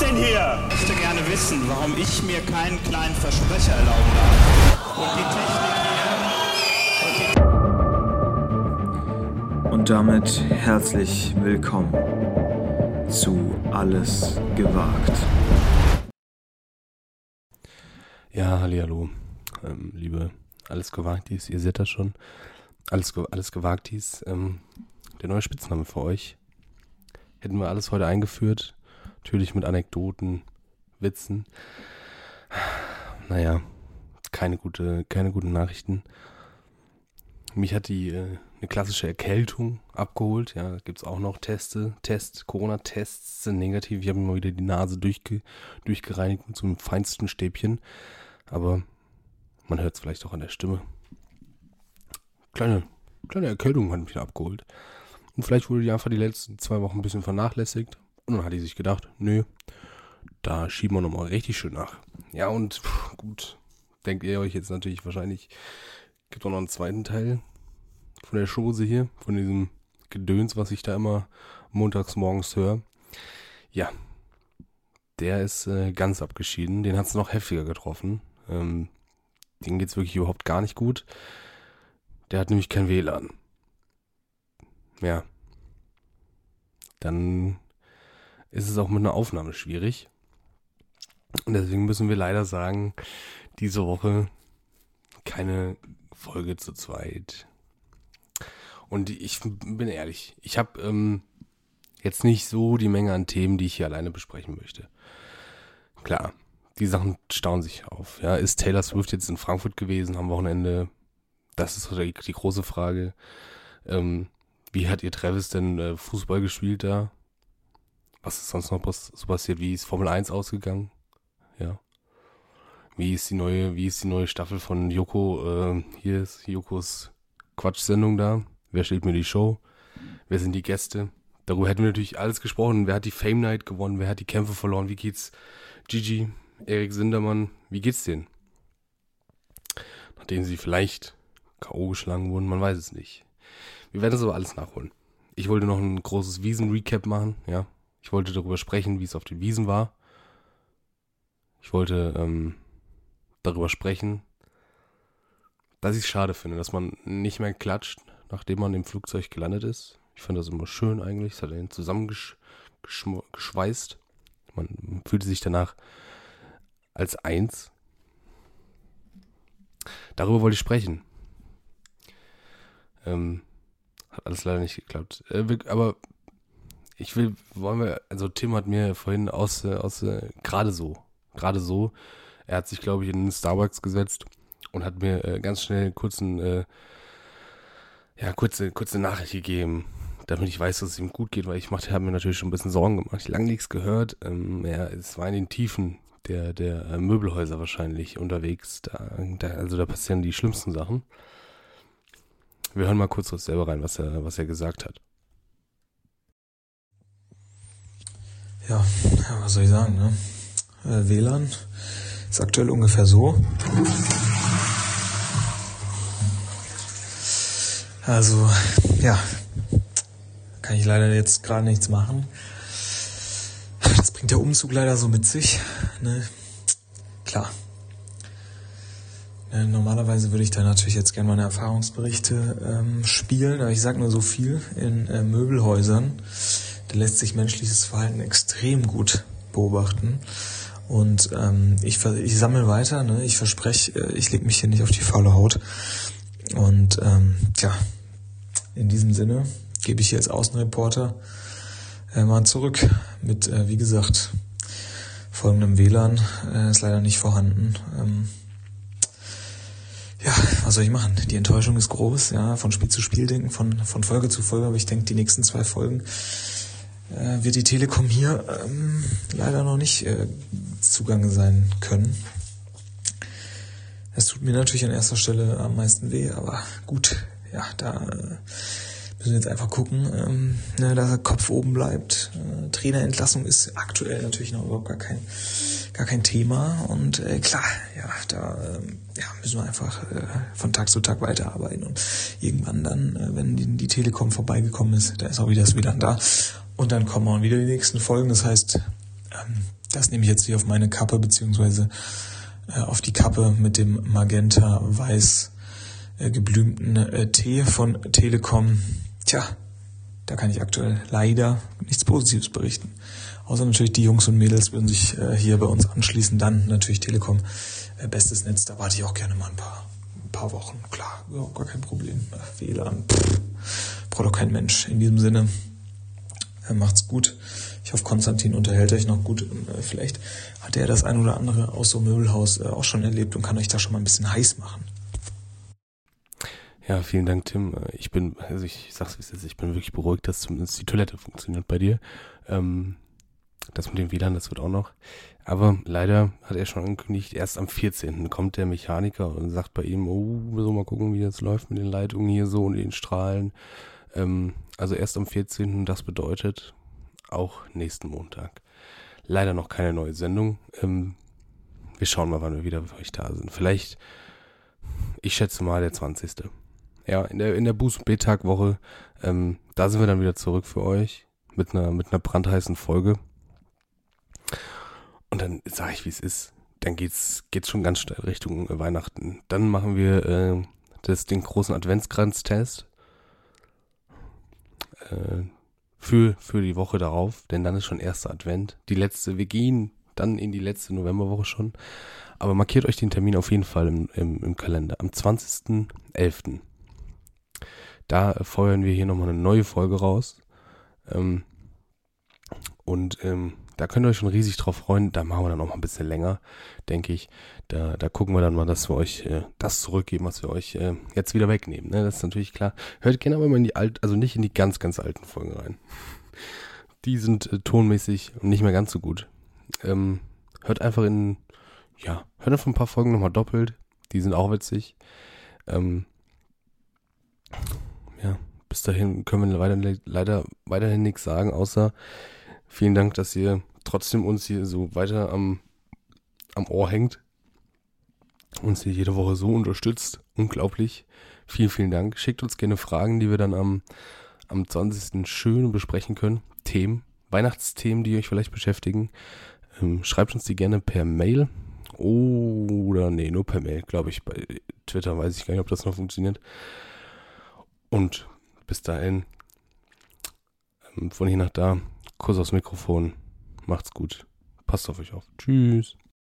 denn hier? Ich möchte gerne wissen, warum ich mir keinen kleinen Versprecher erlauben darf. Und die Technik hier. Und damit herzlich willkommen zu Alles gewagt. Ja, hallo, ähm, liebe Alles Gewagtis, ihr seht das schon. Alles, alles Gewagtis, ähm, der neue Spitzname für euch. Hätten wir alles heute eingeführt. Natürlich mit Anekdoten, Witzen. Naja, keine gute, keine guten Nachrichten. Mich hat die äh, eine klassische Erkältung abgeholt. Ja, gibt es auch noch Teste. Test, Corona-Tests sind negativ. Ich habe mir mal wieder die Nase durchge durchgereinigt mit so einem feinsten Stäbchen. Aber man hört es vielleicht auch an der Stimme. Kleine, kleine Erkältung hat mich da abgeholt. Und vielleicht wurde die einfach die letzten zwei Wochen ein bisschen vernachlässigt. Und dann hat die sich gedacht, nö, da schieben wir nochmal richtig schön nach. Ja, und pff, gut, denkt ihr euch jetzt natürlich wahrscheinlich, gibt auch noch einen zweiten Teil von der Chose hier, von diesem Gedöns, was ich da immer montags morgens höre. Ja, der ist äh, ganz abgeschieden. Den hat es noch heftiger getroffen. Ähm, den geht es wirklich überhaupt gar nicht gut. Der hat nämlich kein WLAN. Ja. Dann ist es auch mit einer Aufnahme schwierig. Und deswegen müssen wir leider sagen, diese Woche keine Folge zu zweit. Und ich bin ehrlich, ich habe ähm, jetzt nicht so die Menge an Themen, die ich hier alleine besprechen möchte. Klar, die Sachen stauen sich auf. Ja, ist Taylor Swift jetzt in Frankfurt gewesen am Wochenende? Das ist die, die große Frage. Ähm, wie hat ihr Travis denn äh, Fußball gespielt da? Was ist sonst noch so passiert? Wie ist Formel 1 ausgegangen? Ja. Wie ist die neue, wie ist die neue Staffel von Joko, äh, hier ist Jokos Quatschsendung da? Wer stellt mir die Show? Wer sind die Gäste? Darüber hätten wir natürlich alles gesprochen. Wer hat die Fame Night gewonnen? Wer hat die Kämpfe verloren? Wie geht's Gigi, Erik Sindermann? Wie geht's denen? Nachdem sie vielleicht K.O. geschlagen wurden, man weiß es nicht. Wir werden das aber alles nachholen. Ich wollte noch ein großes Wiesen-Recap machen, ja. Ich wollte darüber sprechen, wie es auf den Wiesen war. Ich wollte ähm, darüber sprechen, dass ich es schade finde, dass man nicht mehr klatscht, nachdem man im Flugzeug gelandet ist. Ich fand das immer schön eigentlich. Es hat einen zusammengeschweißt. Man fühlte sich danach als eins. Darüber wollte ich sprechen. Ähm, hat alles leider nicht geklappt. Äh, aber ich will, wollen wir, also Tim hat mir vorhin aus, aus gerade so, gerade so, er hat sich, glaube ich, in den Starbucks gesetzt und hat mir äh, ganz schnell kurzen, äh, ja, kurze, kurze Nachricht gegeben, damit ich weiß, dass es ihm gut geht, weil ich machte, habe mir natürlich schon ein bisschen Sorgen gemacht. Ich lange nichts gehört. Ähm, ja, es war in den Tiefen der, der äh, Möbelhäuser wahrscheinlich unterwegs. Da, da, also da passieren die schlimmsten Sachen. Wir hören mal kurz selber rein, was er, was er gesagt hat. Ja, was soll ich sagen, ne? Äh, WLAN ist aktuell ungefähr so. Also, ja, kann ich leider jetzt gerade nichts machen. Das bringt der Umzug leider so mit sich. Ne? Klar, äh, normalerweise würde ich da natürlich jetzt gerne meine Erfahrungsberichte ähm, spielen, aber ich sage nur so viel. In äh, Möbelhäusern, da lässt sich menschliches Verhalten extrem gut beobachten. Und ähm, ich, ich sammle weiter, ne? ich verspreche, äh, ich lege mich hier nicht auf die faule Haut. Und ähm, tja, in diesem Sinne gebe ich hier als Außenreporter äh, mal zurück mit, äh, wie gesagt, folgendem WLAN. Äh, ist leider nicht vorhanden. Ähm, ja, was soll ich machen? Die Enttäuschung ist groß, ja, von Spiel zu Spiel denken, von, von Folge zu Folge, aber ich denke, die nächsten zwei Folgen äh, wird die Telekom hier ähm, leider noch nicht äh, zugange sein können. Es tut mir natürlich an erster Stelle am meisten weh, aber gut, ja, da äh, müssen wir jetzt einfach gucken, ähm, ne, dass der Kopf oben bleibt. Äh, Trainerentlassung ist aktuell natürlich noch überhaupt gar kein gar kein Thema. Und äh, klar, ja, da äh, ja, müssen wir einfach äh, von Tag zu Tag weiterarbeiten. Und irgendwann dann, äh, wenn die, die Telekom vorbeigekommen ist, da ist auch wieder das WLAN da. Und dann kommen auch wieder die nächsten Folgen. Das heißt, ähm, Das nehme ich jetzt hier auf meine Kappe, beziehungsweise äh, auf die Kappe mit dem magenta-weiß äh, geblümten äh, Tee von Telekom. Tja, da kann ich aktuell leider nichts Positives berichten. Außer natürlich die Jungs und Mädels würden sich hier bei uns anschließen. Dann natürlich Telekom, bestes Netz. Da warte ich auch gerne mal ein paar, ein paar Wochen. Klar, ja, gar kein Problem. WLAN, braucht doch kein Mensch. In diesem Sinne, macht's gut. Ich hoffe, Konstantin unterhält euch noch gut. Äh, vielleicht hat er das ein oder andere aus so einem Möbelhaus äh, auch schon erlebt und kann euch da schon mal ein bisschen heiß machen. Ja, vielen Dank, Tim. Äh, ich bin, also ich sag's wie es ist, ich bin wirklich beruhigt, dass zumindest die Toilette funktioniert bei dir. Ähm, das mit dem WLAN, das wird auch noch. Aber leider hat er schon angekündigt, erst am 14. kommt der Mechaniker und sagt bei ihm, oh, so mal gucken, wie das läuft mit den Leitungen hier so und den Strahlen. Ähm, also erst am 14. Das bedeutet auch nächsten Montag. Leider noch keine neue Sendung. Ähm, wir schauen mal, wann wir wieder für euch da sind. Vielleicht, ich schätze mal, der 20. Ja, in der, in der Buß- und B-Tag-Woche. Ähm, da sind wir dann wieder zurück für euch mit einer, mit einer brandheißen Folge. Und dann sage ich, wie es ist. Dann geht's, geht's schon ganz schnell Richtung Weihnachten. Dann machen wir äh, das, den großen Adventskranz-Test äh, für, für die Woche darauf, denn dann ist schon erster Advent. Die letzte, wir gehen dann in die letzte Novemberwoche schon. Aber markiert euch den Termin auf jeden Fall im, im, im Kalender. Am 20.11. Da feuern wir hier nochmal eine neue Folge raus. Ähm, und ähm, da könnt ihr euch schon riesig drauf freuen. Da machen wir dann auch mal ein bisschen länger, denke ich. Da, da gucken wir dann mal, dass wir euch äh, das zurückgeben, was wir euch äh, jetzt wieder wegnehmen. Ne? Das ist natürlich klar. Hört gerne aber mal in die alt, also nicht in die ganz, ganz alten Folgen rein. Die sind äh, tonmäßig nicht mehr ganz so gut. Ähm, hört einfach in, ja, hört einfach ein paar Folgen nochmal doppelt. Die sind auch witzig. Ähm, ja, bis dahin können wir leider, leider weiterhin nichts sagen, außer vielen Dank, dass ihr trotzdem uns hier so weiter am, am Ohr hängt. Uns hier jede Woche so unterstützt. Unglaublich. Vielen, vielen Dank. Schickt uns gerne Fragen, die wir dann am, am 20. schön besprechen können. Themen, Weihnachtsthemen, die euch vielleicht beschäftigen. Ähm, schreibt uns die gerne per Mail. Oder, nee, nur per Mail, glaube ich. Bei Twitter weiß ich gar nicht, ob das noch funktioniert. Und bis dahin, ähm, von hier nach da, Kuss aufs Mikrofon. Macht's gut. Passt auf euch auf. Tschüss.